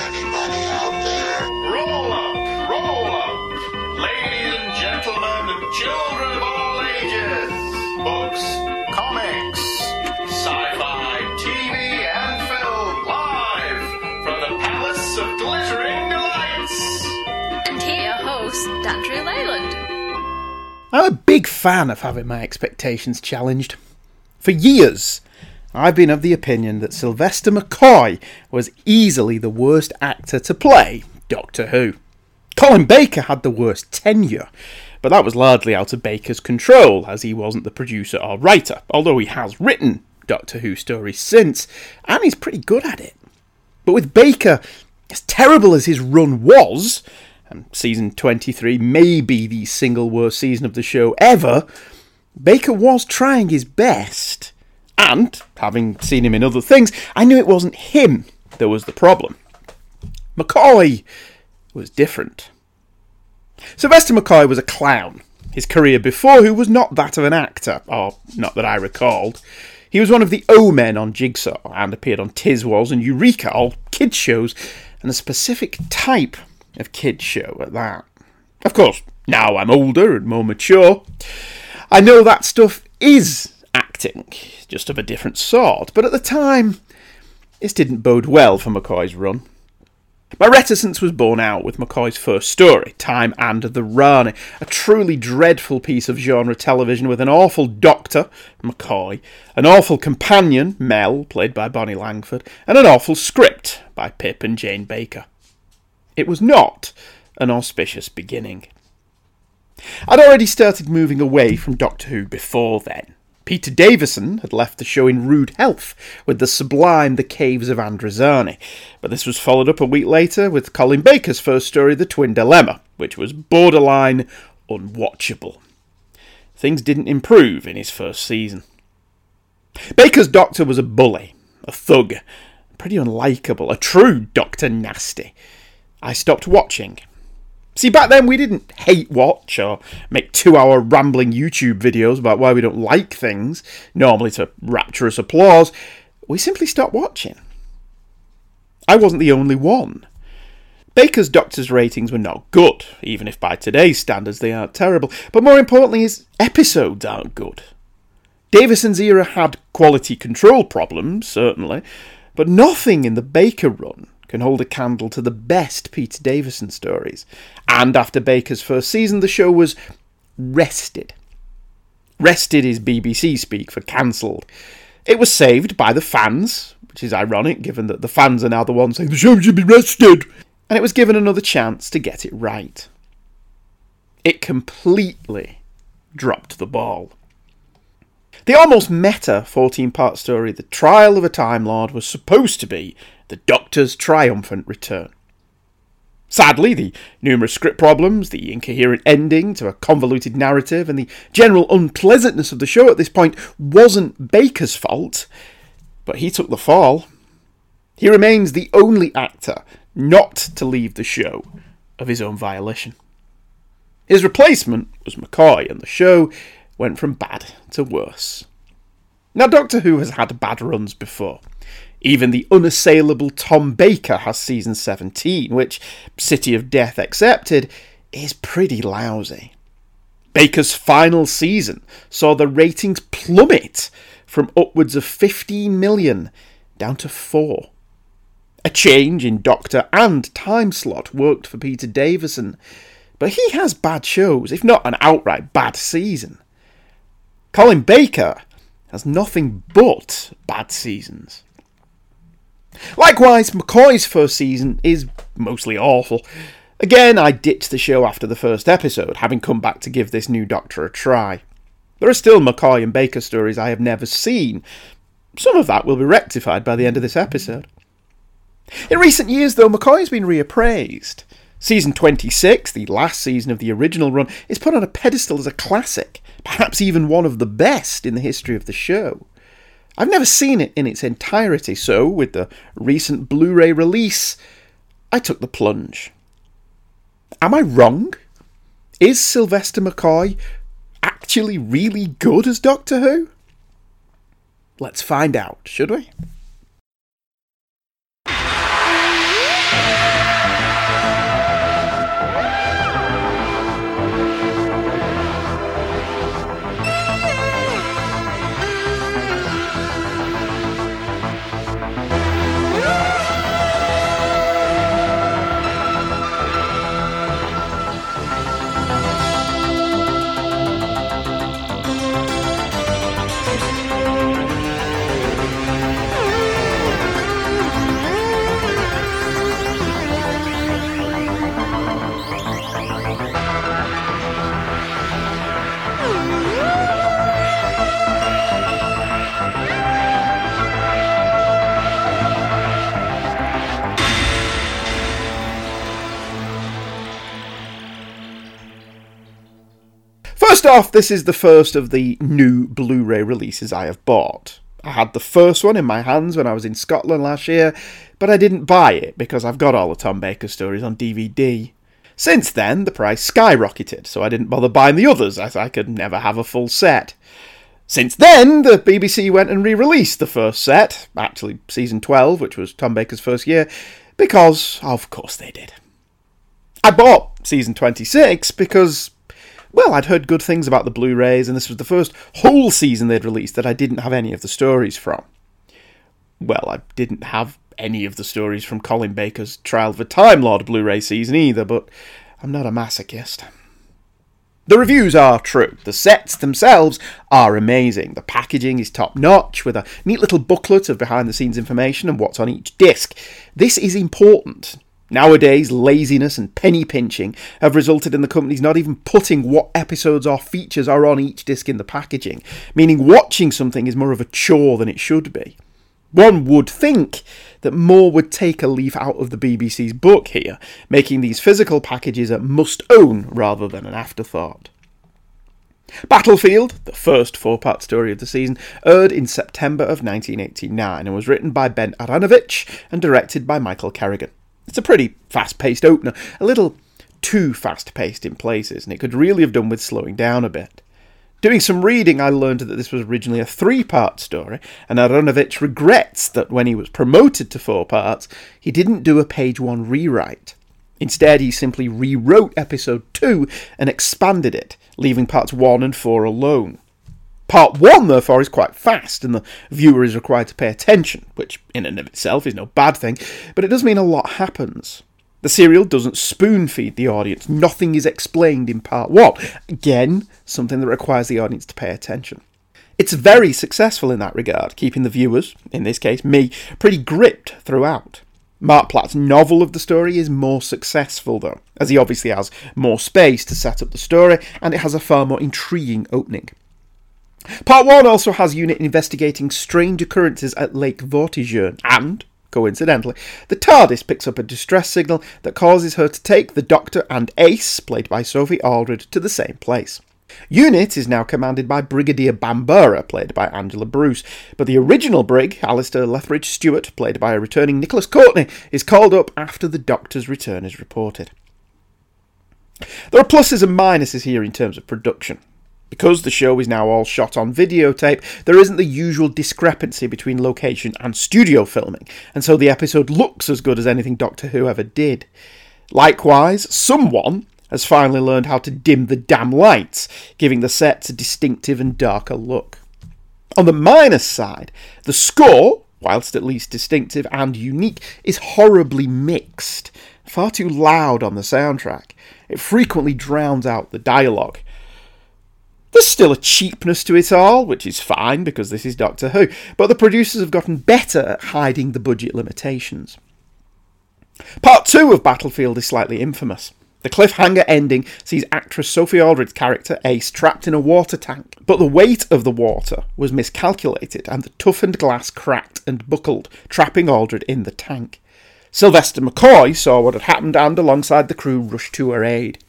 anybody out there? Roll up, roll up, ladies and gentlemen, and children of all ages. Books, comics, sci-fi, TV, and film, live from the Palace of Glittering Delights. And here, your host, Dandrew Leyland. I'm a big fan of having my expectations challenged. For years, I've been of the opinion that Sylvester McCoy was easily the worst actor to play Doctor Who. Colin Baker had the worst tenure, but that was largely out of Baker's control, as he wasn't the producer or writer, although he has written Doctor Who stories since, and he's pretty good at it. But with Baker, as terrible as his run was, and season 23 may be the single worst season of the show ever, Baker was trying his best. And, having seen him in other things, I knew it wasn't him that was the problem. McCoy was different. Sylvester McCoy was a clown. His career before Who was not that of an actor, or not that I recalled. He was one of the O men on Jigsaw and appeared on Tiswas and Eureka, all kids' shows, and a specific type of kids' show at that. Of course, now I'm older and more mature. I know that stuff is acting, just of a different sort, but at the time, this didn't bode well for McCoy's run. My reticence was borne out with McCoy's first story, Time and the Rani, a truly dreadful piece of genre television with an awful doctor, McCoy, an awful companion, Mel, played by Bonnie Langford, and an awful script by Pip and Jane Baker. It was not an auspicious beginning. I'd already started moving away from Doctor Who before then. Peter Davison had left the show in rude health with the sublime The Caves of Androzani, but this was followed up a week later with Colin Baker's first story, The Twin Dilemma, which was borderline unwatchable. Things didn't improve in his first season. Baker's doctor was a bully, a thug, pretty unlikable, a true Doctor Nasty. I stopped watching See, back then we didn't hate watch or make two hour rambling YouTube videos about why we don't like things, normally to rapturous applause. We simply stopped watching. I wasn't the only one. Baker's Doctor's ratings were not good, even if by today's standards they aren't terrible, but more importantly, his episodes aren't good. Davison's era had quality control problems, certainly, but nothing in the Baker run can hold a candle to the best Peter Davison stories. And after Baker's first season, the show was rested. Rested is BBC speak for cancelled. It was saved by the fans, which is ironic given that the fans are now the ones saying the show should be rested. And it was given another chance to get it right. It completely dropped the ball. The almost meta 14 part story, The Trial of a Time Lord, was supposed to be the Doctor's triumphant return. Sadly, the numerous script problems, the incoherent ending to a convoluted narrative, and the general unpleasantness of the show at this point wasn't Baker's fault, but he took the fall. He remains the only actor not to leave the show of his own violation. His replacement was McCoy, and the show went from bad to worse. Now, Doctor Who has had bad runs before. Even the unassailable Tom Baker has season 17, which, City of Death accepted, is pretty lousy. Baker's final season saw the ratings plummet from upwards of 15 million down to 4. A change in Doctor and time slot worked for Peter Davison, but he has bad shows, if not an outright bad season. Colin Baker has nothing but bad seasons. Likewise, McCoy's first season is mostly awful. Again, I ditched the show after the first episode, having come back to give this new Doctor a try. There are still McCoy and Baker stories I have never seen. Some of that will be rectified by the end of this episode. In recent years, though, McCoy has been reappraised. Season 26, the last season of the original run, is put on a pedestal as a classic, perhaps even one of the best in the history of the show. I've never seen it in its entirety, so with the recent Blu ray release, I took the plunge. Am I wrong? Is Sylvester McCoy actually really good as Doctor Who? Let's find out, should we? First off, this is the first of the new Blu ray releases I have bought. I had the first one in my hands when I was in Scotland last year, but I didn't buy it because I've got all the Tom Baker stories on DVD. Since then, the price skyrocketed, so I didn't bother buying the others as I could never have a full set. Since then, the BBC went and re released the first set, actually season 12, which was Tom Baker's first year, because, of course, they did. I bought season 26 because, well, I'd heard good things about the Blu rays, and this was the first whole season they'd released that I didn't have any of the stories from. Well, I didn't have any of the stories from Colin Baker's Trial of a Time Lord Blu ray season either, but I'm not a masochist. The reviews are true. The sets themselves are amazing. The packaging is top notch with a neat little booklet of behind the scenes information and what's on each disc. This is important. Nowadays, laziness and penny pinching have resulted in the companies not even putting what episodes or features are on each disc in the packaging, meaning watching something is more of a chore than it should be. One would think that more would take a leaf out of the BBC's book here, making these physical packages a must own rather than an afterthought. Battlefield, the first four part story of the season, aired in September of 1989 and was written by Ben Aaronovitch and directed by Michael Kerrigan. It's a pretty fast paced opener, a little too fast paced in places, and it could really have done with slowing down a bit. Doing some reading, I learned that this was originally a three part story, and Aaronovitch regrets that when he was promoted to four parts, he didn't do a page one rewrite. Instead, he simply rewrote episode 2 and expanded it, leaving parts 1 and 4 alone. Part 1, therefore, is quite fast, and the viewer is required to pay attention, which in and of itself is no bad thing, but it does mean a lot happens. The serial doesn't spoon feed the audience, nothing is explained in part 1. Again, something that requires the audience to pay attention. It's very successful in that regard, keeping the viewers, in this case me, pretty gripped throughout. Marc Platt's novel of the story is more successful, though, as he obviously has more space to set up the story, and it has a far more intriguing opening. Part 1 also has Unit investigating strange occurrences at Lake Vortigern, and, coincidentally, the TARDIS picks up a distress signal that causes her to take the Doctor and Ace, played by Sophie Aldred, to the same place. Unit is now commanded by Brigadier Bambera, played by Angela Bruce, but the original brig, Alistair Lethbridge Stewart, played by a returning Nicholas Courtney, is called up after the Doctor's return is reported. There are pluses and minuses here in terms of production. Because the show is now all shot on videotape, there isn't the usual discrepancy between location and studio filming, and so the episode looks as good as anything Doctor Who ever did. Likewise, someone has finally learned how to dim the damn lights, giving the sets a distinctive and darker look. On the minus side, the score, whilst at least distinctive and unique, is horribly mixed, far too loud on the soundtrack. It frequently drowns out the dialogue. There's still a cheapness to it all, which is fine because this is Doctor Who, but the producers have gotten better at hiding the budget limitations. Part 2 of Battlefield is slightly infamous. The cliffhanger ending sees actress Sophie Aldred's character Ace trapped in a water tank, but the weight of the water was miscalculated and the toughened glass cracked and buckled, trapping Aldred in the tank. Sylvester McCoy saw what had happened and, alongside the crew, rushed to her aid.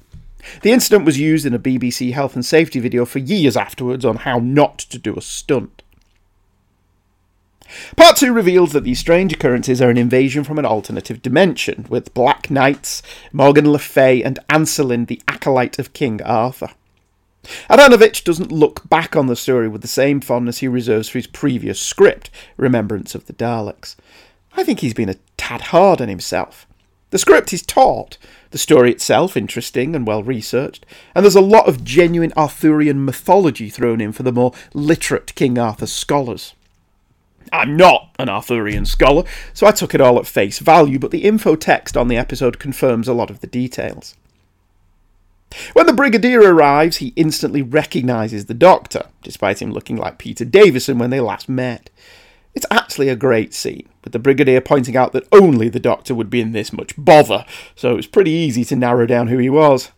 The incident was used in a BBC health and safety video for years afterwards on how not to do a stunt. Part 2 reveals that these strange occurrences are an invasion from an alternative dimension, with Black Knights, Morgan Le Fay, and Ancelyn, the acolyte of King Arthur. Aaronovitch doesn't look back on the story with the same fondness he reserves for his previous script, Remembrance of the Daleks. I think he's been a tad hard on himself. The script is taut, the story itself interesting and well researched, and there's a lot of genuine Arthurian mythology thrown in for the more literate King Arthur scholars. I'm not an Arthurian scholar, so I took it all at face value, but the info text on the episode confirms a lot of the details. When the Brigadier arrives, he instantly recognises the Doctor, despite him looking like Peter Davison when they last met. It's actually a great scene, with the Brigadier pointing out that only the Doctor would be in this much bother, so it was pretty easy to narrow down who he was.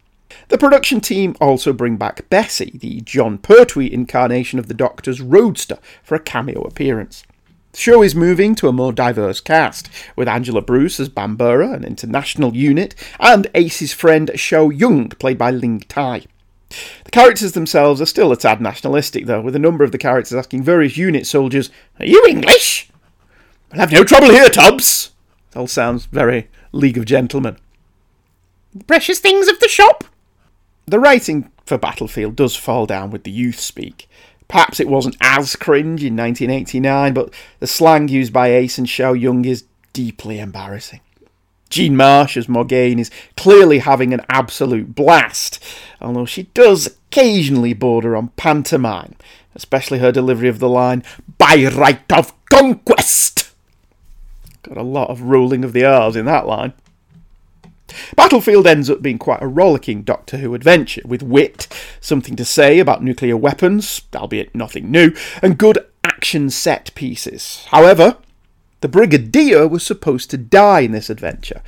The production team also bring back Bessie, the Jon Pertwee incarnation of the Doctor's Roadster, for a cameo appearance. The show is moving to a more diverse cast, with Angela Bruce as Bambera, an international unit, and Ace's friend Shou Yuing, played by Ling Tai. The characters themselves are still a tad nationalistic, though, with a number of the characters asking various unit soldiers, Are you English? I'll have no trouble here, Tubbs. All sounds very League of Gentlemen. Precious things of the shop. The writing for Battlefield does fall down with the youth speak. Perhaps it wasn't as cringe in 1989, but the slang used by Ace and Shou Yuing is deeply embarrassing. Jean Marsh as Morgaine is clearly having an absolute blast, although she does occasionally border on pantomime, especially her delivery of the line, by right of conquest. Got a lot of rolling of the R's in that line. Battlefield ends up being quite a rollicking Doctor Who adventure, with wit, something to say about nuclear weapons, albeit nothing new, and good action set pieces. However, the Brigadier was supposed to die in this adventure,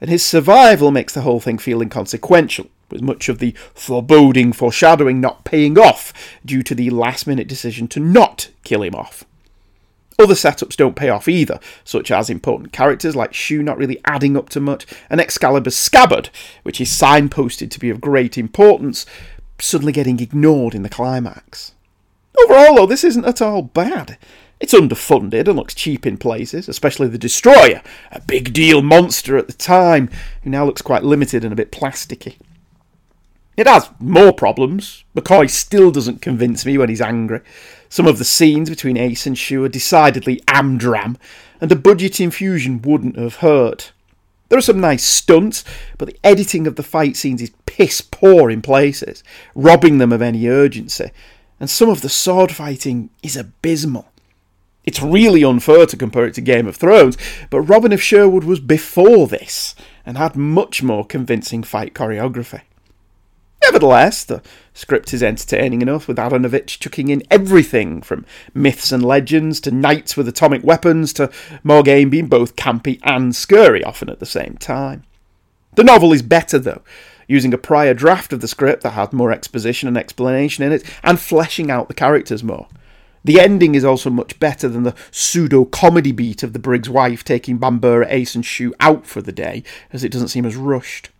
and his survival makes the whole thing feel inconsequential, with much of the foreboding foreshadowing not paying off due to the last minute decision to not kill him off. Other setups don't pay off either, such as important characters like Shu not really adding up to much, and Excalibur's scabbard, which is signposted to be of great importance, suddenly getting ignored in the climax. Overall, though, this isn't at all bad. It's underfunded and looks cheap in places, especially the Destroyer, a big deal monster at the time, who now looks quite limited and a bit plasticky. It has more problems. McCoy still doesn't convince me when he's angry. Some of the scenes between Ace and Shu are decidedly amdram, and a budget infusion wouldn't have hurt. There are some nice stunts, but the editing of the fight scenes is piss poor in places, robbing them of any urgency, and some of the sword fighting is abysmal. It's really unfair to compare it to Game of Thrones, but Robin of Sherwood was before this and had much more convincing fight choreography. Nevertheless, the script is entertaining enough, with Aaronovitch chucking in everything from myths and legends to knights with atomic weapons to Morgaine being both campy and scary, often at the same time. The novel is better, though, using a prior draft of the script that had more exposition and explanation in it, and fleshing out the characters more. The ending is also much better than the pseudo comedy beat of the Brig's wife taking Bambera, Ace, and Shu out for the day, as it doesn't seem as rushed.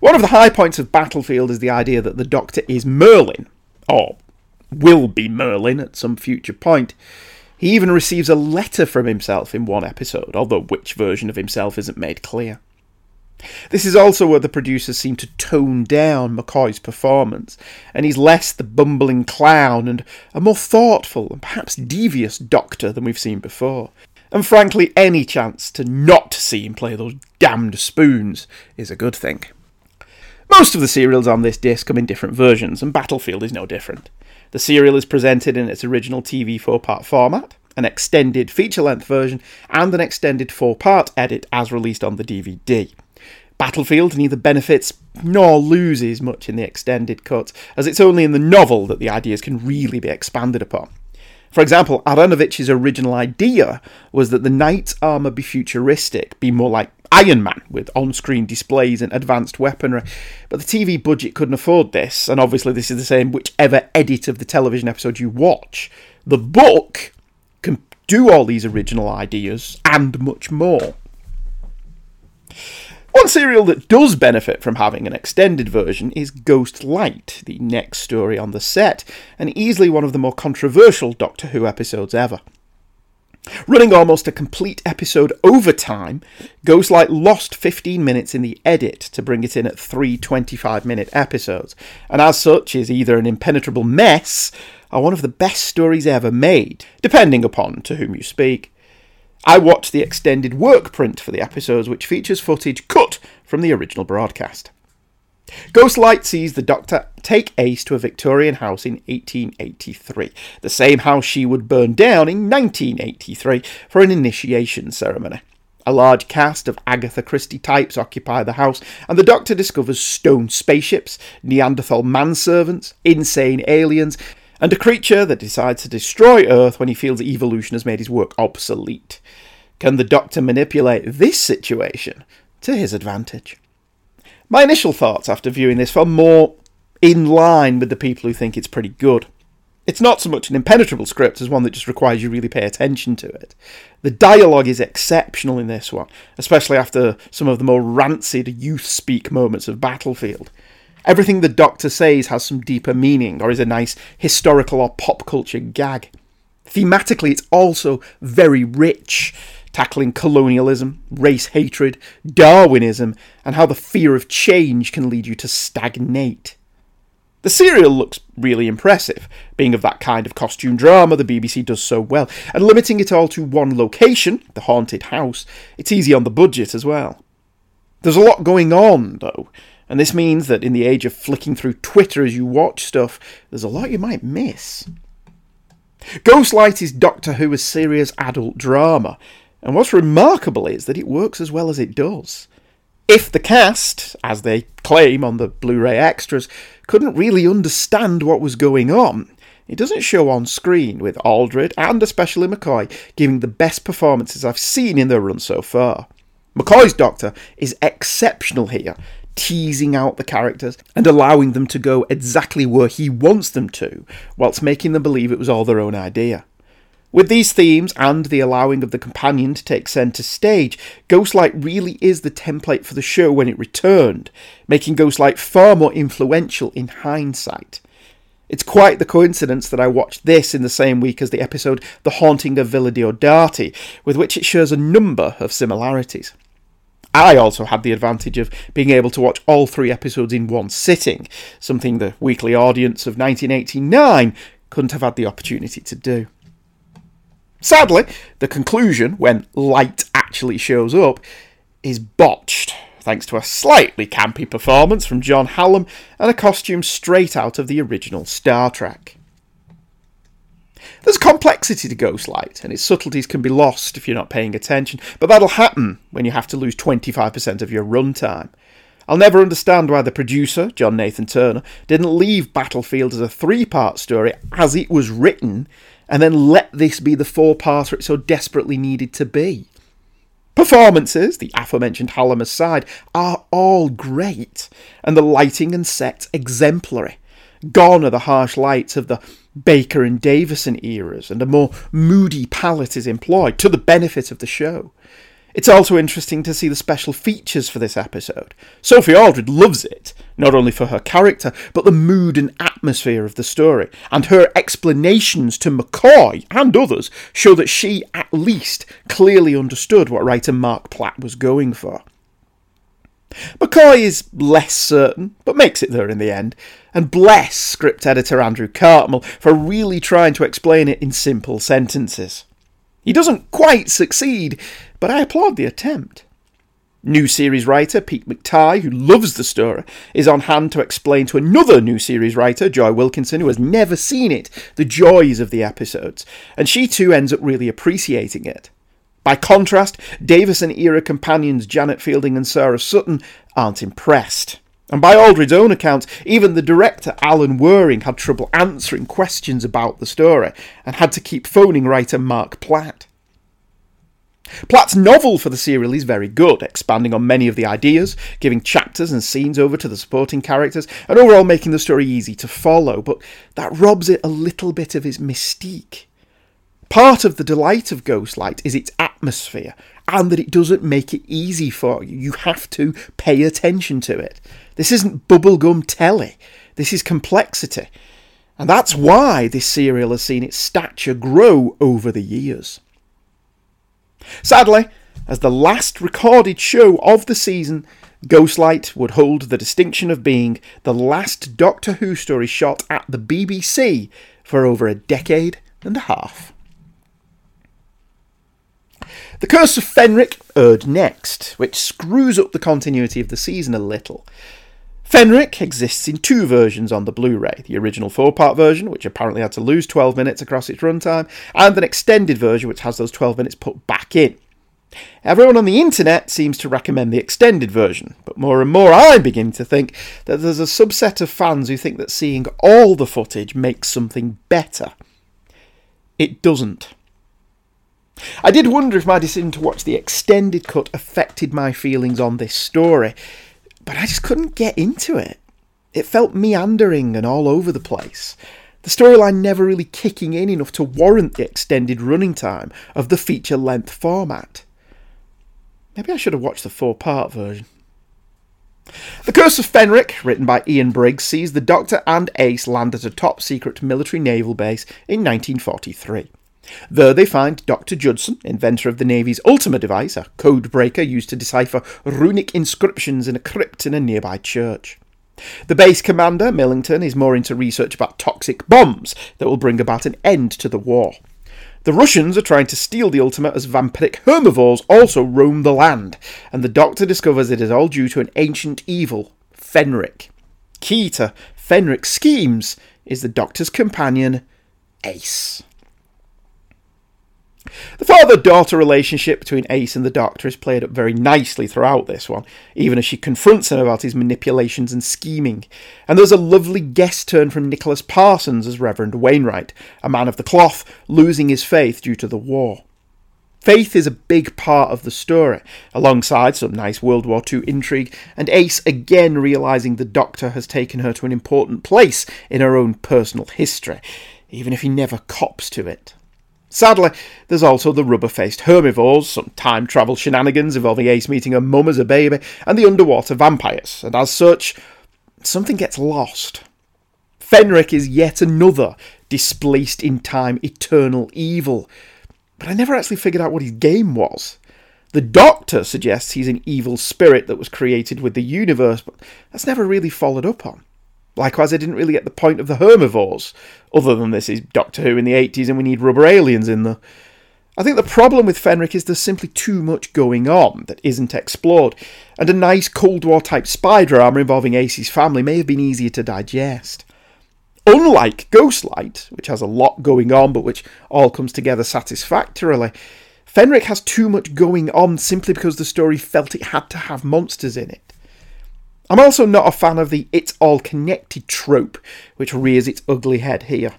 One of the high points of Battlefield is the idea that the Doctor is Merlin, or will be Merlin at some future point. He even receives a letter from himself in one episode, although which version of himself isn't made clear. This is also where the producers seem to tone down McCoy's performance, and he's less the bumbling clown and a more thoughtful and perhaps devious Doctor than we've seen before. And frankly, any chance to not see him play those damned spoons is a good thing. Most of the serials on this disc come in different versions, and Battlefield is no different. The serial is presented in its original TV four part format, an extended feature length version, and an extended four part edit as released on the DVD. Battlefield neither benefits nor loses much in the extended cut, as it's only in the novel that the ideas can really be expanded upon. For example, Aaronovitch's original idea was that the knight's armour be futuristic, be more like Iron Man with on screen displays and advanced weaponry. But the TV budget couldn't afford this, and obviously, this is the same whichever edit of the television episode you watch. The book can do all these original ideas and much more. One serial that does benefit from having an extended version is Ghost Light, the next story on the set, and easily one of the more controversial Doctor Who episodes ever. Running almost a complete episode over time, Ghostlight lost 15 minutes in the edit to bring it in at three 25 minute episodes, and as such is either an impenetrable mess or one of the best stories ever made, depending upon to whom you speak. I watched the extended work print for the episodes, which features footage cut from the original broadcast. Ghostlight sees the Doctor take Ace to a Victorian house in 1883, the same house she would burn down in 1983 for an initiation ceremony. A large cast of Agatha Christie types occupy the house, and the Doctor discovers stone spaceships, Neanderthal manservants, insane aliens, and a creature that decides to destroy Earth when he feels evolution has made his work obsolete. Can the Doctor manipulate this situation to his advantage? My initial thoughts after viewing this are more in line with the people who think it's pretty good. It's not so much an impenetrable script as one that just requires you really pay attention to it. The dialogue is exceptional in this one, especially after some of the more rancid youth speak moments of Battlefield. Everything the Doctor says has some deeper meaning or is a nice historical or pop culture gag. Thematically, it's also very rich, tackling colonialism, race hatred, Darwinism, and how the fear of change can lead you to stagnate. The serial looks really impressive, being of that kind of costume drama the BBC does so well, and limiting it all to one location, the haunted house, it's easy on the budget as well. There's a lot going on, though, and this means that in the age of flicking through Twitter as you watch stuff, there's a lot you might miss. Ghostlight is Doctor Who as serious adult drama, and what's remarkable is that it works as well as it does. If the cast, as they claim on the Blu ray extras, couldn't really understand what was going on, it doesn't show on screen, with Aldred and especially McCoy giving the best performances I've seen in their run so far. McCoy's Doctor is exceptional here, teasing out the characters and allowing them to go exactly where he wants them to, whilst making them believe it was all their own idea. With these themes and the allowing of the companion to take centre stage, Ghostlight really is the template for the show when it returned, making Ghostlight far more influential in hindsight. It's quite the coincidence that I watched this in the same week as the episode The Haunting of Villa Diodati, with which it shares a number of similarities. I also had the advantage of being able to watch all three episodes in one sitting, something the weekly audience of 1989 couldn't have had the opportunity to do. Sadly, the conclusion, when light actually shows up, is botched, thanks to a slightly campy performance from John Hallam and a costume straight out of the original Star Trek. There's complexity to Ghostlight, and its subtleties can be lost if you're not paying attention, but that'll happen when you have to lose 25% of your runtime. I'll never understand why the producer, John Nathan Turner, didn't leave Battlefield as a three part story as it was written, and then let this be the four parter it so desperately needed to be. Performances, the aforementioned Hallam aside, are all great, and the lighting and set exemplary. Gone are the harsh lights of the Baker and Davison eras, and a more moody palette is employed to the benefit of the show. It's also interesting to see the special features for this episode. Sophie Aldred loves it, not only for her character, but the mood and atmosphere of the story, and her explanations to McCoy and others show that she at least clearly understood what writer Marc Platt was going for. McCoy is less certain, but makes it there in the end, and bless script editor Andrew Cartmel for really trying to explain it in simple sentences. He doesn't quite succeed, but I applaud the attempt. New series writer Pete McTighe, who loves the story, is on hand to explain to another new series writer, Joy Wilkinson, who has never seen it, the joys of the episodes, and she too ends up really appreciating it. By contrast, Davison era companions Janet Fielding and Sarah Sutton aren't impressed. And by Aldred's own account, even the director, Alan Wareing, had trouble answering questions about the story and had to keep phoning writer Marc Platt. Platt's novel for the serial is very good, expanding on many of the ideas, giving chapters and scenes over to the supporting characters, and overall making the story easy to follow, but that robs it a little bit of its mystique. Part of the delight of Ghostlight is its atmosphere, and that it doesn't make it easy for you. You have to pay attention to it. This isn't bubblegum telly, this is complexity. And that's why this serial has seen its stature grow over the years. Sadly, as the last recorded show of the season, Ghostlight would hold the distinction of being the last Doctor Who story shot at the BBC for over a decade and a half. The Curse of Fenric aired next, which screws up the continuity of the season a little. Fenric exists in two versions on the Blu ray the original four part version, which apparently had to lose 12 minutes across its runtime, and an extended version, which has those 12 minutes put back in. Everyone on the internet seems to recommend the extended version, but more and more I'm beginning to think that there's a subset of fans who think that seeing all the footage makes something better. It doesn't. I did wonder if my decision to watch the extended cut affected my feelings on this story, but I just couldn't get into it. It felt meandering and all over the place. The storyline never really kicking in enough to warrant the extended running time of the feature length format. Maybe I should have watched the four part version. The Curse of Fenric, written by Ian Briggs, sees the Doctor and Ace land at a top secret military naval base in 1943. There they find Dr. Judson, inventor of the Navy's Ultima device, a code breaker used to decipher runic inscriptions in a crypt in a nearby church. The base commander, Millington, is more into research about toxic bombs that will bring about an end to the war. The Russians are trying to steal the Ultima as vampiric Haemovores also roam the land, and the Doctor discovers it is all due to an ancient evil, Fenric. Key to Fenric's schemes is the Doctor's companion, Ace. The father daughter relationship between Ace and the Doctor is played up very nicely throughout this one, even as she confronts him about his manipulations and scheming. And there's a lovely guest turn from Nicholas Parsons as Reverend Wainwright, a man of the cloth, losing his faith due to the war. Faith is a big part of the story, alongside some nice World War II intrigue, and Ace again realising the Doctor has taken her to an important place in her own personal history, even if he never cops to it. Sadly, there's also the rubber faced Haemovores, some time travel shenanigans involving Ace meeting her mum as a baby, and the underwater vampires, and as such, something gets lost. Fenric is yet another displaced in time eternal evil, but I never actually figured out what his game was. The Doctor suggests he's an evil spirit that was created with the universe, but that's never really followed up on. Likewise, I didn't really get the point of the Haemovores, other than this is Doctor Who in the 80s and we need rubber aliens in there. I think the problem with Fenric is there's simply too much going on that isn't explored, and a nice Cold War type spy drama involving Ace's family may have been easier to digest. Unlike Ghostlight, which has a lot going on but which all comes together satisfactorily, Fenric has too much going on simply because the story felt it had to have monsters in it. I'm also not a fan of the it's all connected trope, which rears its ugly head here.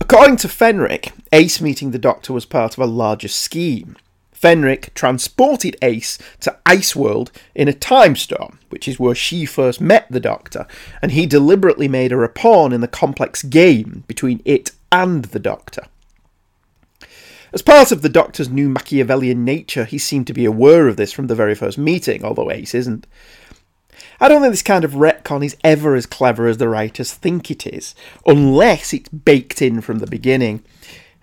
According to Fenric, Ace meeting the Doctor was part of a larger scheme. Fenric transported Ace to Iceworld in a time storm, which is where she first met the Doctor, and he deliberately made her a pawn in the complex game between it and the Doctor. As part of the Doctor's new Machiavellian nature, he seemed to be aware of this from the very first meeting, although Ace isn't. I don't think this kind of retcon is ever as clever as the writers think it is, unless it's baked in from the beginning,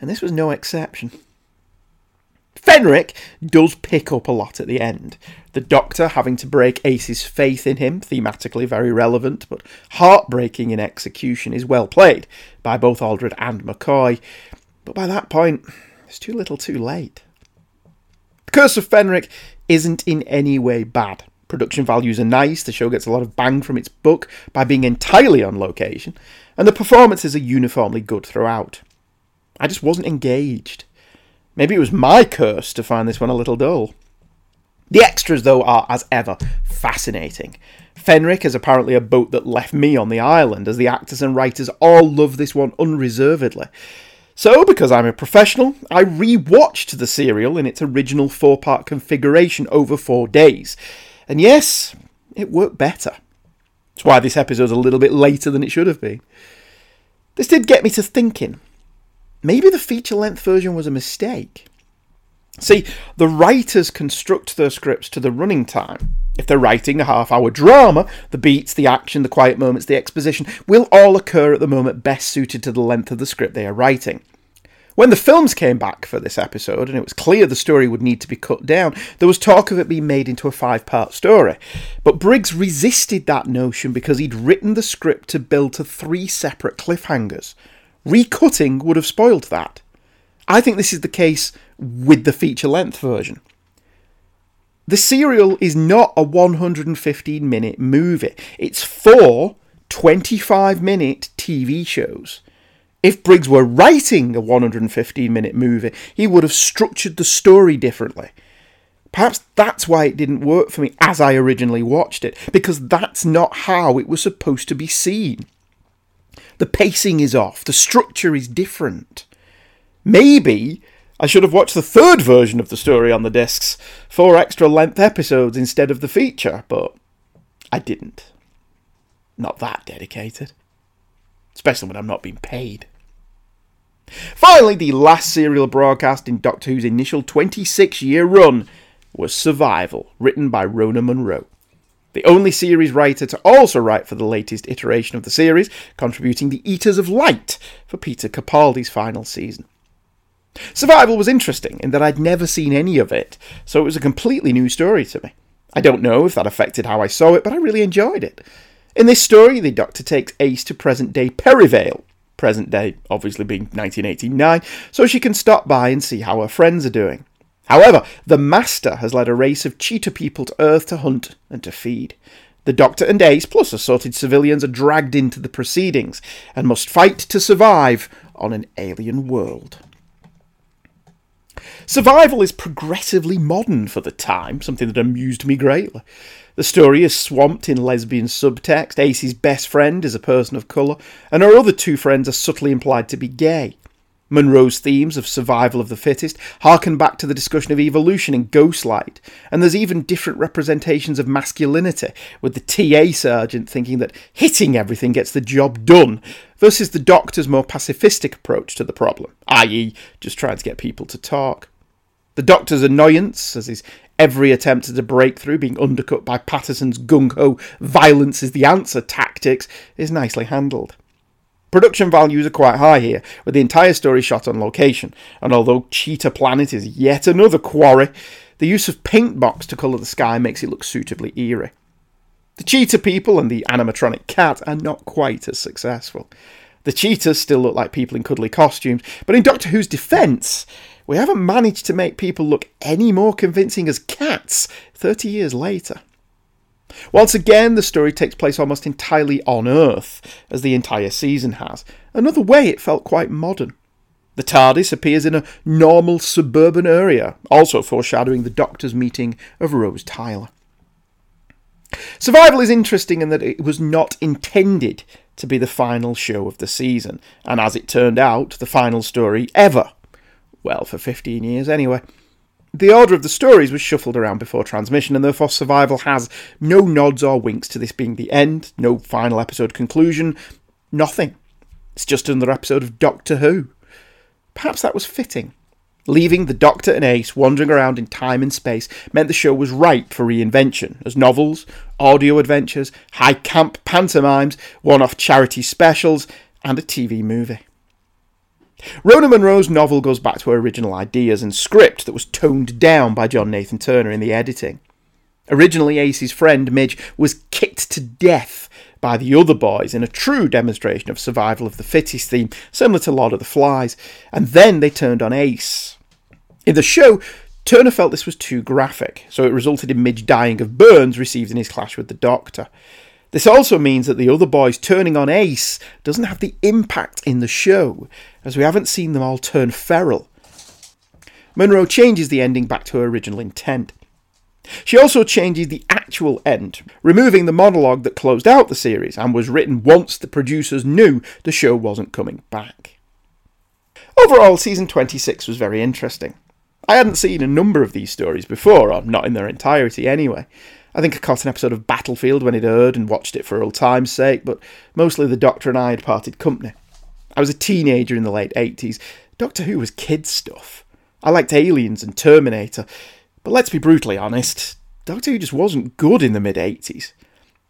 and this was no exception. Fenric does pick up a lot at the end. The Doctor having to break Ace's faith in him, thematically very relevant, but heartbreaking in execution, is well played by both Aldred and McCoy, but by that point, it's too little too late. The Curse of Fenric isn't in any way bad. Production values are nice, the show gets a lot of bang from its buck by being entirely on location, and the performances are uniformly good throughout. I just wasn't engaged. Maybe it was my curse to find this one a little dull. The extras, though, are, as ever, fascinating. Fenric is apparently a boat that left me on the island, as the actors and writers all love this one unreservedly. So, because I'm a professional, I re-watched the serial in its original four-part configuration over four days, and yes, it worked better. That's why this episode's a little bit later than it should have been. This did get me to thinking. Maybe the feature length version was a mistake. See, the writers construct their scripts to the running time. If they're writing a half hour drama, the beats, the action, the quiet moments, the exposition will all occur at the moment best suited to the length of the script they are writing. When the films came back for this episode and it was clear the story would need to be cut down, there was talk of it being made into a five part story. But Briggs resisted that notion because he'd written the script to build to three separate cliffhangers. Recutting would have spoiled that. I think this is the case with the feature length version. The serial is not a 115 minute movie, it's four 25 minute TV shows. If Briggs were writing a 115 minute movie, he would have structured the story differently. Perhaps that's why it didn't work for me as I originally watched it, because that's not how it was supposed to be seen. The pacing is off, the structure is different. Maybe I should have watched the third version of the story on the discs, four extra length episodes instead of the feature, but I didn't. Not that dedicated especially when I'm not being paid. Finally, the last serial broadcast in Doctor Who's initial 26 year run was Survival, written by Rona Munro. The only series writer to also write for the latest iteration of the series, contributing The Eaters of Light for Peter Capaldi's final season. Survival was interesting in that I'd never seen any of it, so it was a completely new story to me. I don't know if that affected how I saw it, but I really enjoyed it. In this story, the Doctor takes Ace to present day Perivale, present day obviously being 1989, so she can stop by and see how her friends are doing. However, the Master has led a race of cheetah people to Earth to hunt and to feed. The Doctor and Ace, plus assorted civilians, are dragged into the proceedings and must fight to survive on an alien world. Survival is progressively modern for the time, something that amused me greatly. The story is swamped in lesbian subtext. Ace's best friend is a person of colour, and her other two friends are subtly implied to be gay. Munro's themes of survival of the fittest harken back to the discussion of evolution in Ghostlight, and there's even different representations of masculinity, with the TA sergeant thinking that hitting everything gets the job done, versus the doctor's more pacifistic approach to the problem, i.e., just trying to get people to talk. The Doctor's annoyance, as his every attempt at a breakthrough being undercut by Patterson's gung ho violence is the answer tactics, is nicely handled. Production values are quite high here, with the entire story shot on location, and although Cheetah Planet is yet another quarry, the use of paint box to colour the sky makes it look suitably eerie. The cheetah people and the animatronic cat are not quite as successful. The cheetahs still look like people in cuddly costumes, but in Doctor Who's defence, we haven't managed to make people look any more convincing as cats 30 years later. Once again, the story takes place almost entirely on Earth, as the entire season has. Another way, it felt quite modern. The TARDIS appears in a normal suburban area, also foreshadowing the Doctor's meeting of Rose Tyler. Survival is interesting in that it was not intended to be the final show of the season, and as it turned out, the final story ever well, for 15 years anyway. The order of the stories was shuffled around before transmission, and therefore Survival has no nods or winks to this being the end, no final episode conclusion, nothing. It's just another episode of Doctor Who. Perhaps that was fitting. Leaving the Doctor and Ace wandering around in time and space meant the show was ripe for reinvention, as novels, audio adventures, high camp pantomimes, one off charity specials, and a TV movie. Rona Munro's novel goes back to her original ideas and script that was toned down by John Nathan Turner in the editing. Originally, Ace's friend Midge was kicked to death by the other boys in a true demonstration of survival of the fittest theme, similar to Lord of the Flies, and then they turned on Ace. In the show, Turner felt this was too graphic, so it resulted in Midge dying of burns received in his clash with the Doctor. This also means that the other boys turning on Ace doesn't have the impact in the show, as we haven't seen them all turn feral. Munro changes the ending back to her original intent. She also changes the actual end, removing the monologue that closed out the series and was written once the producers knew the show wasn't coming back. Overall, season 26 was very interesting. I hadn't seen a number of these stories before, or not in their entirety anyway. I think I caught an episode of Battlefield when it aired and watched it for old time's sake, but mostly the Doctor and I had parted company. I was a teenager in the late 80s. Doctor Who was kids' stuff. I liked Aliens and Terminator, but let's be brutally honest, Doctor Who just wasn't good in the mid 80s.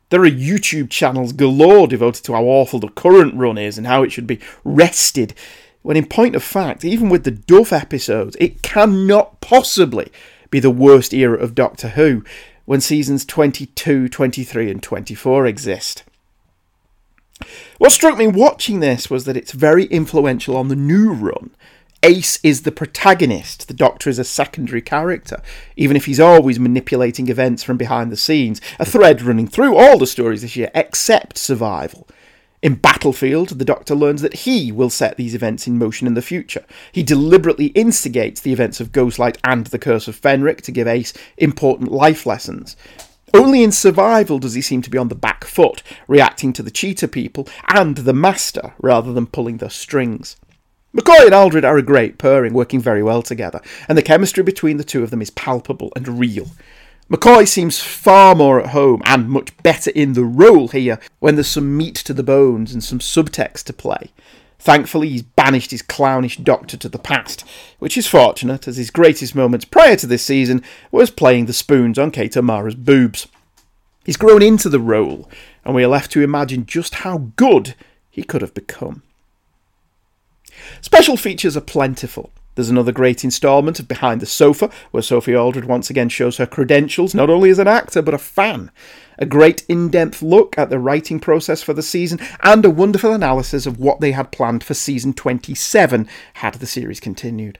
There are YouTube channels galore devoted to how awful the current run is and how it should be rested. when in point of fact, even with the Duff episodes, it cannot possibly be the worst era of Doctor Who when seasons 22, 23, and 24 exist. What struck me watching this was that it's very influential on the new run. Ace is the protagonist, the Doctor is a secondary character, even if he's always manipulating events from behind the scenes, a thread running through all the stories this year except Survival. In Battlefield, the Doctor learns that he will set these events in motion in the future. He deliberately instigates the events of Ghostlight and the Curse of Fenric to give Ace important life lessons. Only in survival does he seem to be on the back foot, reacting to the cheetah people and the master rather than pulling the strings. McCoy and Aldred are a great pairing, working very well together, and the chemistry between the two of them is palpable and real. McCoy seems far more at home and much better in the role here when there's some meat to the bones and some subtext to play. Thankfully, he's banished his clownish doctor to the past, which is fortunate, as his greatest moments prior to this season was playing the spoons on Kate O'Mara's boobs. He's grown into the role, and we are left to imagine just how good he could have become. Special features are plentiful. There's another great instalment of Behind the Sofa, where Sophie Aldred once again shows her credentials, not only as an actor, but a fan. A great in depth look at the writing process for the season, and a wonderful analysis of what they had planned for season 27 had the series continued.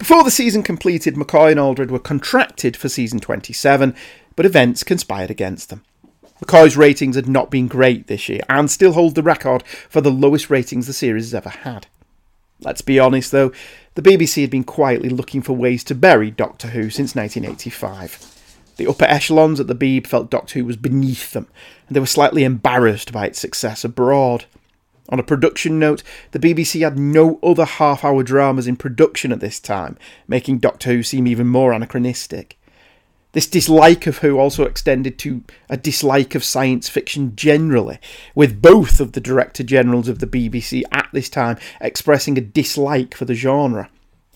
Before the season completed, McCoy and Aldred were contracted for season 27, but events conspired against them. McCoy's ratings had not been great this year and still hold the record for the lowest ratings the series has ever had. Let's be honest though, the BBC had been quietly looking for ways to bury Doctor Who since 1985. The upper echelons at the Beeb felt Doctor Who was beneath them, and they were slightly embarrassed by its success abroad. On a production note, the BBC had no other half hour dramas in production at this time, making Doctor Who seem even more anachronistic. This dislike of Who also extended to a dislike of science fiction generally, with both of the Director Generals of the BBC at this time expressing a dislike for the genre.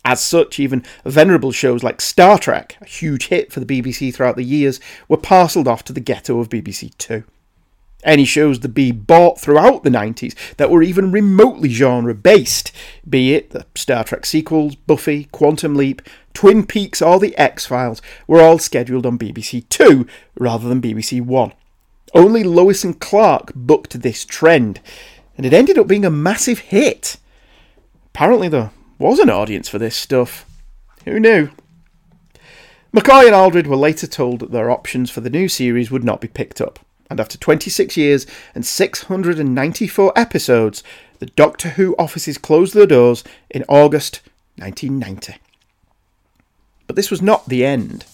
As such, even venerable shows like Star Trek, a huge hit for the BBC throughout the years, were parcelled off to the ghetto of BBC Two. Any shows to be bought throughout the 90s that were even remotely genre based, be it the Star Trek sequels, Buffy, Quantum Leap, Twin Peaks, or The X Files, were all scheduled on BBC Two rather than BBC One. Only Lois and Clark booked this trend, and it ended up being a massive hit. Apparently, there was an audience for this stuff. Who knew? McCoy and Aldred were later told that their options for the new series would not be picked up and after 26 years and 694 episodes, the Doctor Who offices closed their doors in August 1990. But this was not the end.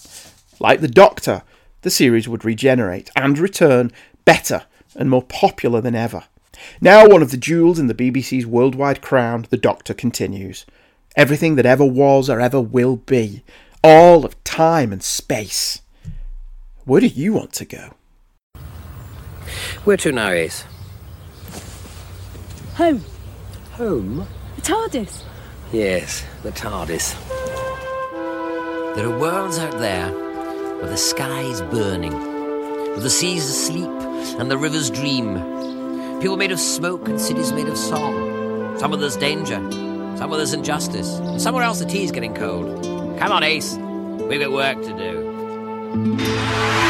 Like the Doctor, the series would regenerate and return better and more popular than ever. Now, one of the jewels in the BBC's worldwide crown, the Doctor continues. Everything that ever was or ever will be, all of time and space. Where do you want to go? Where to now, Ace? Home. Home? The TARDIS. Yes, the TARDIS. There are worlds out there where the sky's burning, where the sea's asleep and the rivers dream. People made of smoke and cities made of song. Some of there's danger, some of there's injustice, and somewhere else the tea's getting cold. Come on, Ace. We've got work to do.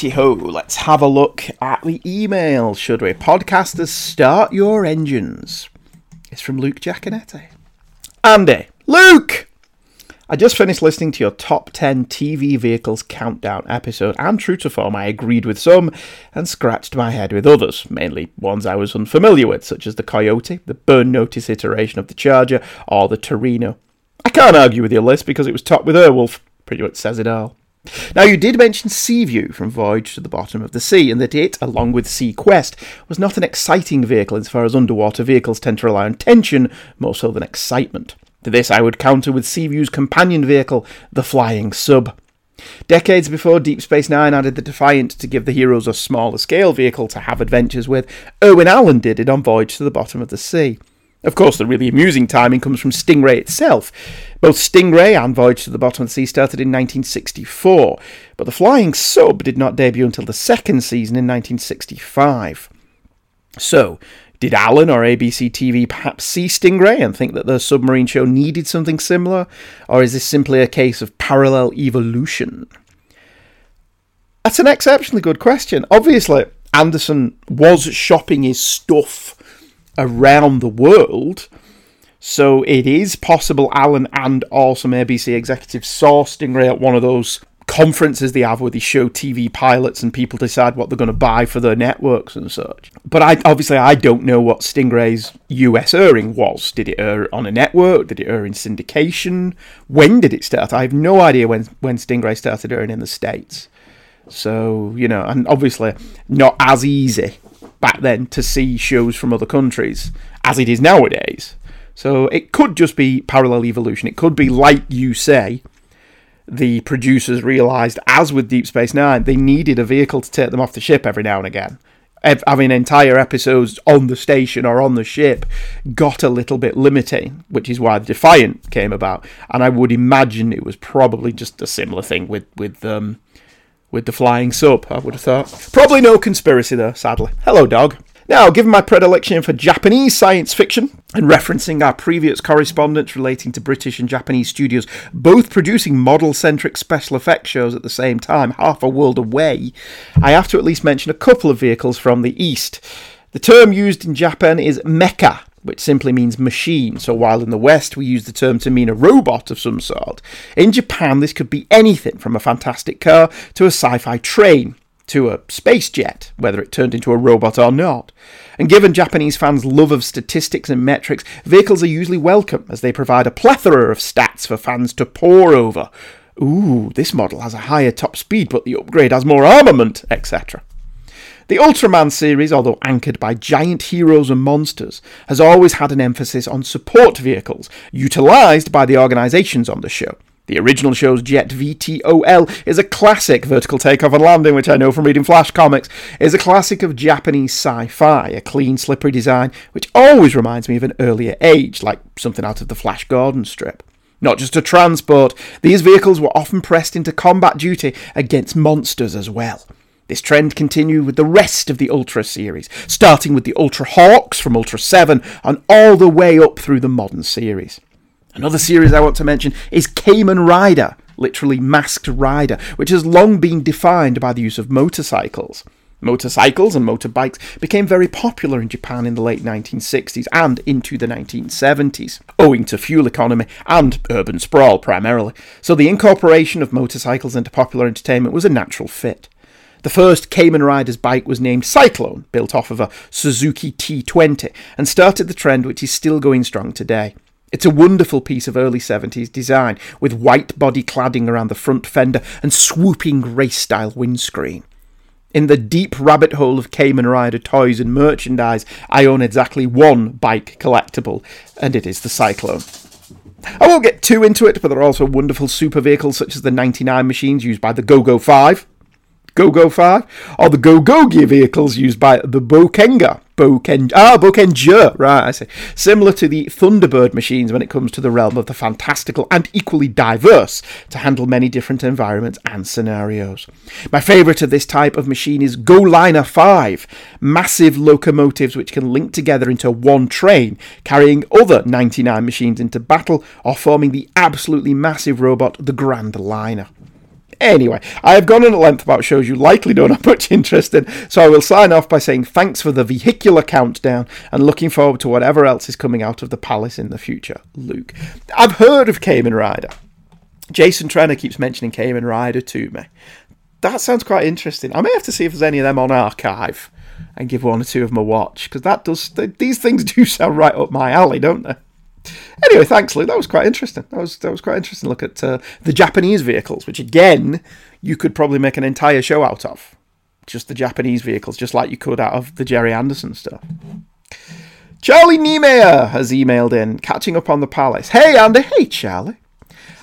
Alrighty ho, let's have a look at the email, should we? Podcasters, start your engines. It's from Luke Giaconetti. Andy, Luke! I just finished listening to your top 10 TV vehicles countdown episode, and true to form, I agreed with some and scratched my head with others, mainly ones I was unfamiliar with, such as the Coyote, the Burn Notice iteration of the Charger, or the Torino. I can't argue with your list because it was topped with Airwolf. Pretty much says it all. Now, you did mention Seaview from Voyage to the Bottom of the Sea, and that it, along with Sea Quest, was not an exciting vehicle as far as underwater vehicles tend to rely on tension more so than excitement. To this, I would counter with Seaview's companion vehicle, the Flying Sub. Decades before Deep Space Nine added the Defiant to give the heroes a smaller scale vehicle to have adventures with, Irwin Allen did it on Voyage to the Bottom of the Sea. Of course, the really amusing timing comes from Stingray itself. Both Stingray and Voyage to the Bottom of the Sea started in 1964, but the Flying Sub did not debut until the second season in 1965. So, Did Allen or ABC TV perhaps see Stingray and think that the submarine show needed something similar? Or is this simply a case of parallel evolution? That's an exceptionally good question. Obviously, Anderson was shopping his stuff around the world. So it is possible Allen and some ABC executives saw Stingray at one of those conferences they have where they show TV pilots and people decide what they're going to buy for their networks and such. But I obviously I don't know what Stingray's US airing was. Did it air on a network? Did it air in syndication? When did it start? I have no idea when when Stingray started airing in the states. So you know, and obviously not as easy back then to see shows from other countries as it is nowadays. So it could just be parallel evolution. It could be like you say, the producers realised, as with Deep Space Nine, they needed a vehicle to take them off the ship every now and again. Having entire episodes on the station or on the ship got a little bit limiting, which is why the Defiant came about. And I would imagine it was probably just a similar thing with with um, with the flying sub. I would have thought. Probably no conspiracy there, sadly. Hello, dog. Now, given my predilection for Japanese science fiction and referencing our previous correspondence relating to British and Japanese studios both producing model centric special effects shows at the same time, half a world away, I have to at least mention a couple of vehicles from the East. The term used in Japan is mecha, which simply means machine. So while in the West we use the term to mean a robot of some sort, in Japan this could be anything from a fantastic car to a sci fi train to a space jet, whether it turned into a robot or not. And given Japanese fans' love of statistics and metrics, vehicles are usually welcome as they provide a plethora of stats for fans to pore over. Ooh, this model has a higher top speed, but the upgrade has more armament, etc. The Ultraman series, although anchored by giant heroes and monsters, has always had an emphasis on support vehicles, utilised by the organisations on the show. The original show's Jet VTOL is a classic vertical takeoff and landing, which I know from reading Flash comics, is a classic of Japanese sci-fi, a clean, slippery design which always reminds me of an earlier age, like something out of the Flash Gordon strip. Not just a transport, these vehicles were often pressed into combat duty against monsters as well. This trend continued with the rest of the Ultra series, starting with the Ultra Hawks from Ultra 7 and all the way up through the modern series. Another series I want to mention is Kamen Rider, literally Masked Rider, which has long been defined by the use of motorcycles. Motorcycles and motorbikes became very popular in Japan in the late 1960s and into the 1970s, owing to fuel economy and urban sprawl primarily, so the incorporation of motorcycles into popular entertainment was a natural fit. The first Kamen Rider's bike was named Cyclone, built off of a Suzuki T20, and started the trend which is still going strong today. It's a wonderful piece of early 70s design, with white body cladding around the front fender and swooping race style windscreen. In the deep rabbit hole of Kamen Rider toys and merchandise, I own exactly one bike collectible, and it is the Cyclone. I won't get too into it, but there are also wonderful super vehicles such as the 99 machines used by the GoGo 5, GoGo 5, or the Go-Go Gear vehicles used by the Bokenga. Boken, ah, Bokenger, right, I see. Similar to the Thunderbird machines when it comes to the realm of the fantastical and equally diverse to handle many different environments and scenarios. My favourite of this type of machine is GoLiner 5, massive locomotives which can link together into one train, carrying other 99 machines into battle or forming the absolutely massive robot, the Grand Liner. Anyway, I have gone on at length about shows you likely don't have much interest in, so I will sign off by saying thanks for the vehicular countdown and looking forward to whatever else is coming out of the palace in the future. Luke. I've heard of Kamen Rider. Jason Trenner keeps mentioning Kamen Rider to me. That sounds quite interesting. I may have to see if there's any of them on archive and give one or two of them a watch because that does these things do sound right up my alley, don't they? Anyway, thanks, Luke. That was quite interesting. That was that was quite interesting. Look at uh, the Japanese vehicles, which again you could probably make an entire show out of. Just the Japanese vehicles, just like you could out of the Gerry Anderson stuff. Charlie Niemeyer has emailed in, catching up on the palace. Hey, Andy. Hey, Charlie.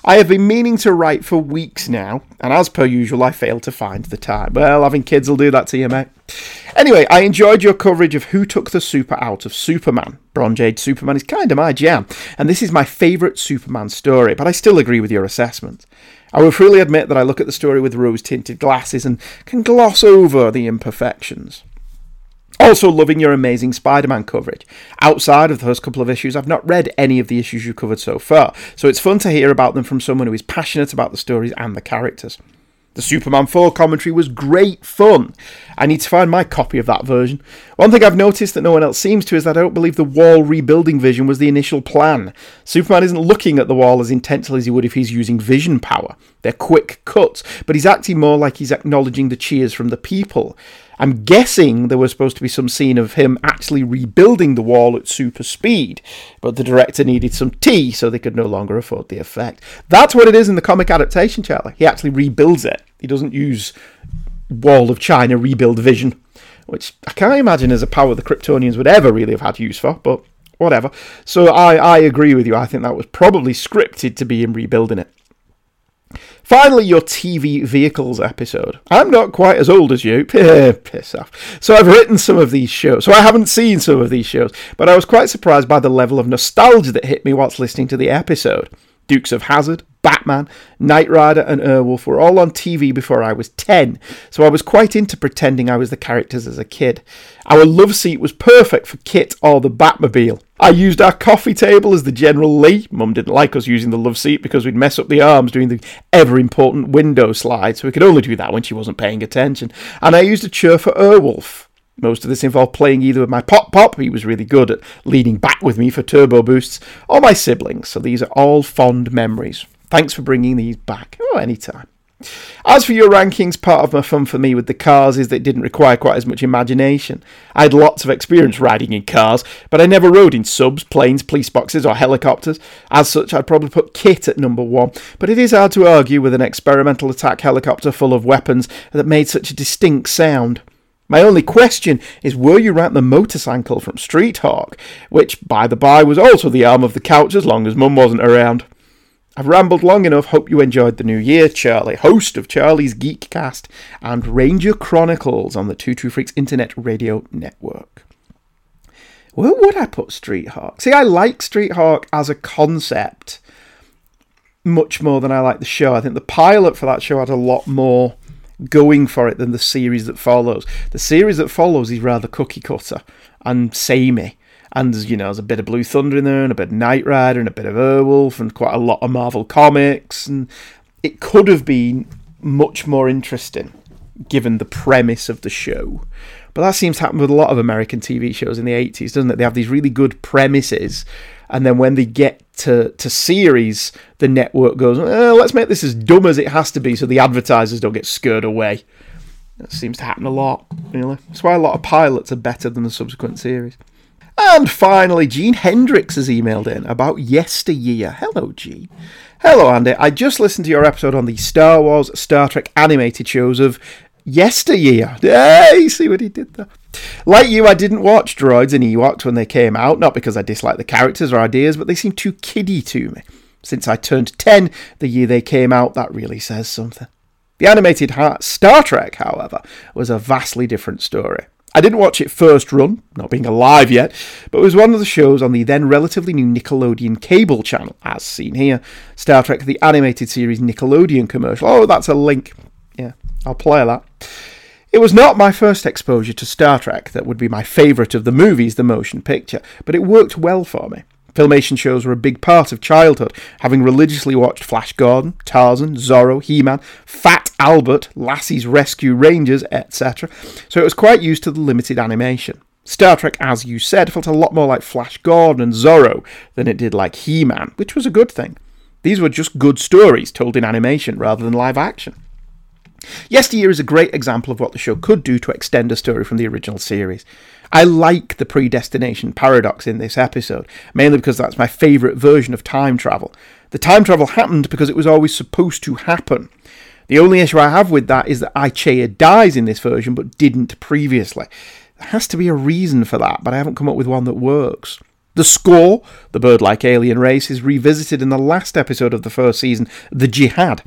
I have been meaning to write for weeks now, and as per usual, I failed to find the time. Well, having kids will do that to you, mate. Anyway, I enjoyed your coverage of who took the super out of Superman. Bronze Age Superman is kind of my jam, and this is my favourite Superman story, but I still agree with your assessment. I will freely admit that I look at the story with rose tinted glasses and can gloss over the imperfections. Also, loving your amazing Spider Man coverage. Outside of first couple of issues, I've not read any of the issues you've covered so far, so it's fun to hear about them from someone who is passionate about the stories and the characters. The Superman 4 commentary was great fun. I need to find my copy of that version. One thing I've noticed that no one else seems to is that I don't believe the wall rebuilding vision was the initial plan. Superman isn't looking at the wall as intently as he would if he's using vision power. They're quick cuts, but he's acting more like he's acknowledging the cheers from the people. I'm guessing there was supposed to be some scene of him actually rebuilding the wall at super speed, but the director needed some tea, so they could no longer afford the effect. That's what it is in the comic adaptation, Charlie. He actually rebuilds it. He doesn't use Wall of China rebuild vision, which I can't imagine as a power the Kryptonians would ever really have had use for, but whatever. So I, I agree with you. I think that was probably scripted to be him rebuilding it. Finally, your TV vehicles episode. I'm not quite as old as you. Piss off. So I've written some of these shows. So I haven't seen some of these shows, but I was quite surprised by the level of nostalgia that hit me whilst listening to the episode. Dukes of Hazzard, Batman, Knight Rider, and Airwolf were all on TV before I was 10, so I was quite into pretending I was the characters as a kid. Our love seat was perfect for KITT or the Batmobile. I used our coffee table as the General Lee. Mum didn't like us using the love seat because we'd mess up the arms doing the ever important window slide, so we could only do that when she wasn't paying attention. And I used a chair for Airwolf. Most of this involved playing either with my Pop Pop, he was really good at leaning back with me for turbo boosts, or my siblings, so these are all fond memories. Thanks for bringing these back. Oh, anytime. As for your rankings, part of my fun for me with the cars is that it didn't require quite as much imagination. I had lots of experience riding in cars, but I never rode in subs, planes, police boxes, or helicopters. As such, I'd probably put KITT at number one, but it is hard to argue with an experimental attack helicopter full of weapons that made such a distinct sound. My only question is were you right the motorcycle from Street Hawk, which, by the by, was also the arm of the couch as long as Mum wasn't around? I've rambled long enough. Hope you enjoyed the new year, Charlie, host of Charlie's Geekcast and Ranger Chronicles on the Two True Freaks Internet Radio Network. Where would I put Street Hawk? See, I like Street Hawk as a concept much more than I like the show. I think the pilot for that show had a lot more going for it than the series that follows. The series that follows is rather cookie cutter and samey. And you know, there's a bit of Blue Thunder in there, and a bit of Knight Rider, and a bit of Airwolf, and quite a lot of Marvel comics. And it could have been much more interesting given the premise of the show. But that seems to happen with a lot of American TV shows in the 80s, doesn't it? They have these really good premises, and then when they get to, to series, the network goes, eh, let's make this as dumb as it has to be so the advertisers don't get scared away. That seems to happen a lot, really. That's why a lot of pilots are better than the subsequent series. And finally, Gene Hendricks has emailed in about yesteryear. Hello, Gene. Hello, Andy. I just listened to your episode on the Star Wars, Star Trek animated shows of yesteryear. Hey, see what he did there. Like you, I didn't watch Droids and Ewoks when they came out, not because I disliked the characters or ideas, but they seemed too kiddie to me. Since I turned 10 the year they came out, that really says something. The animated Star Trek, however, was a vastly different story. I didn't watch it first run, not being alive yet, but it was one of the shows on the then relatively new Nickelodeon cable channel, as seen here. Star Trek, the animated series Nickelodeon commercial. Oh, that's a link. Yeah, I'll play that. It was not my first exposure to Star Trek that would be my favourite of the movies, the motion picture, but it worked well for me. Filmation shows were a big part of childhood, having religiously watched Flash Gordon, Tarzan, Zorro, He Man, Fat Albert, Lassie's Rescue Rangers, etc., so it was quite used to the limited animation. Star Trek, as you said, felt a lot more like Flash Gordon and Zorro than it did like He Man, which was a good thing. These were just good stories told in animation rather than live action. Yesteryear is a great example of what the show could do to extend a story from the original series. I like the predestination paradox in this episode, mainly because that's my favourite version of time travel. The time travel happened because it was always supposed to happen. The only issue I have with that is that I-Chaya dies in this version but didn't previously. There has to be a reason for that, but I haven't come up with one that works. The Skorr, the bird like alien race, is revisited in the last episode of the first season, The Jihad.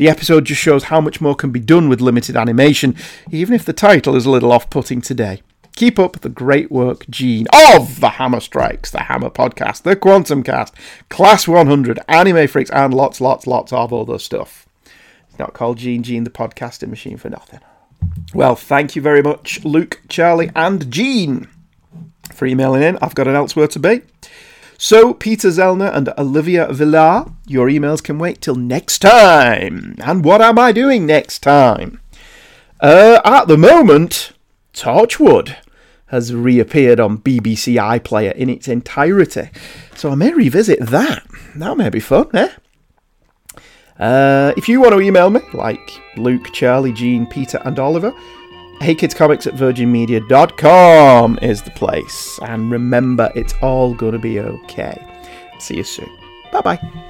The episode just shows how much more can be done with limited animation, even if the title is a little off putting today. Keep up the great work, Gene, of the Hammer Strikes, the Hammer Podcast, the Quantum Cast, Class 100, Anime Freaks, and lots, lots, lots of other stuff. It's not called Gene Gene, the podcasting machine, for nothing. Well, thank you very much, Luke, Charlie, and Gene, for emailing in. I've got an elsewhere to be. So, Peter Zellner and Olivia Villar, your emails can wait till next time. And what am I doing next time? Uh, at the moment, Torchwood has reappeared on BBC iPlayer in its entirety. So I may revisit that. That may be fun, eh? Uh, if you want to email me, like Luke, Charlie, Gene, Peter, and Oliver, heykidscomics at virginmedia.com is the place. And remember, it's all going to be okay. See you soon. Bye bye.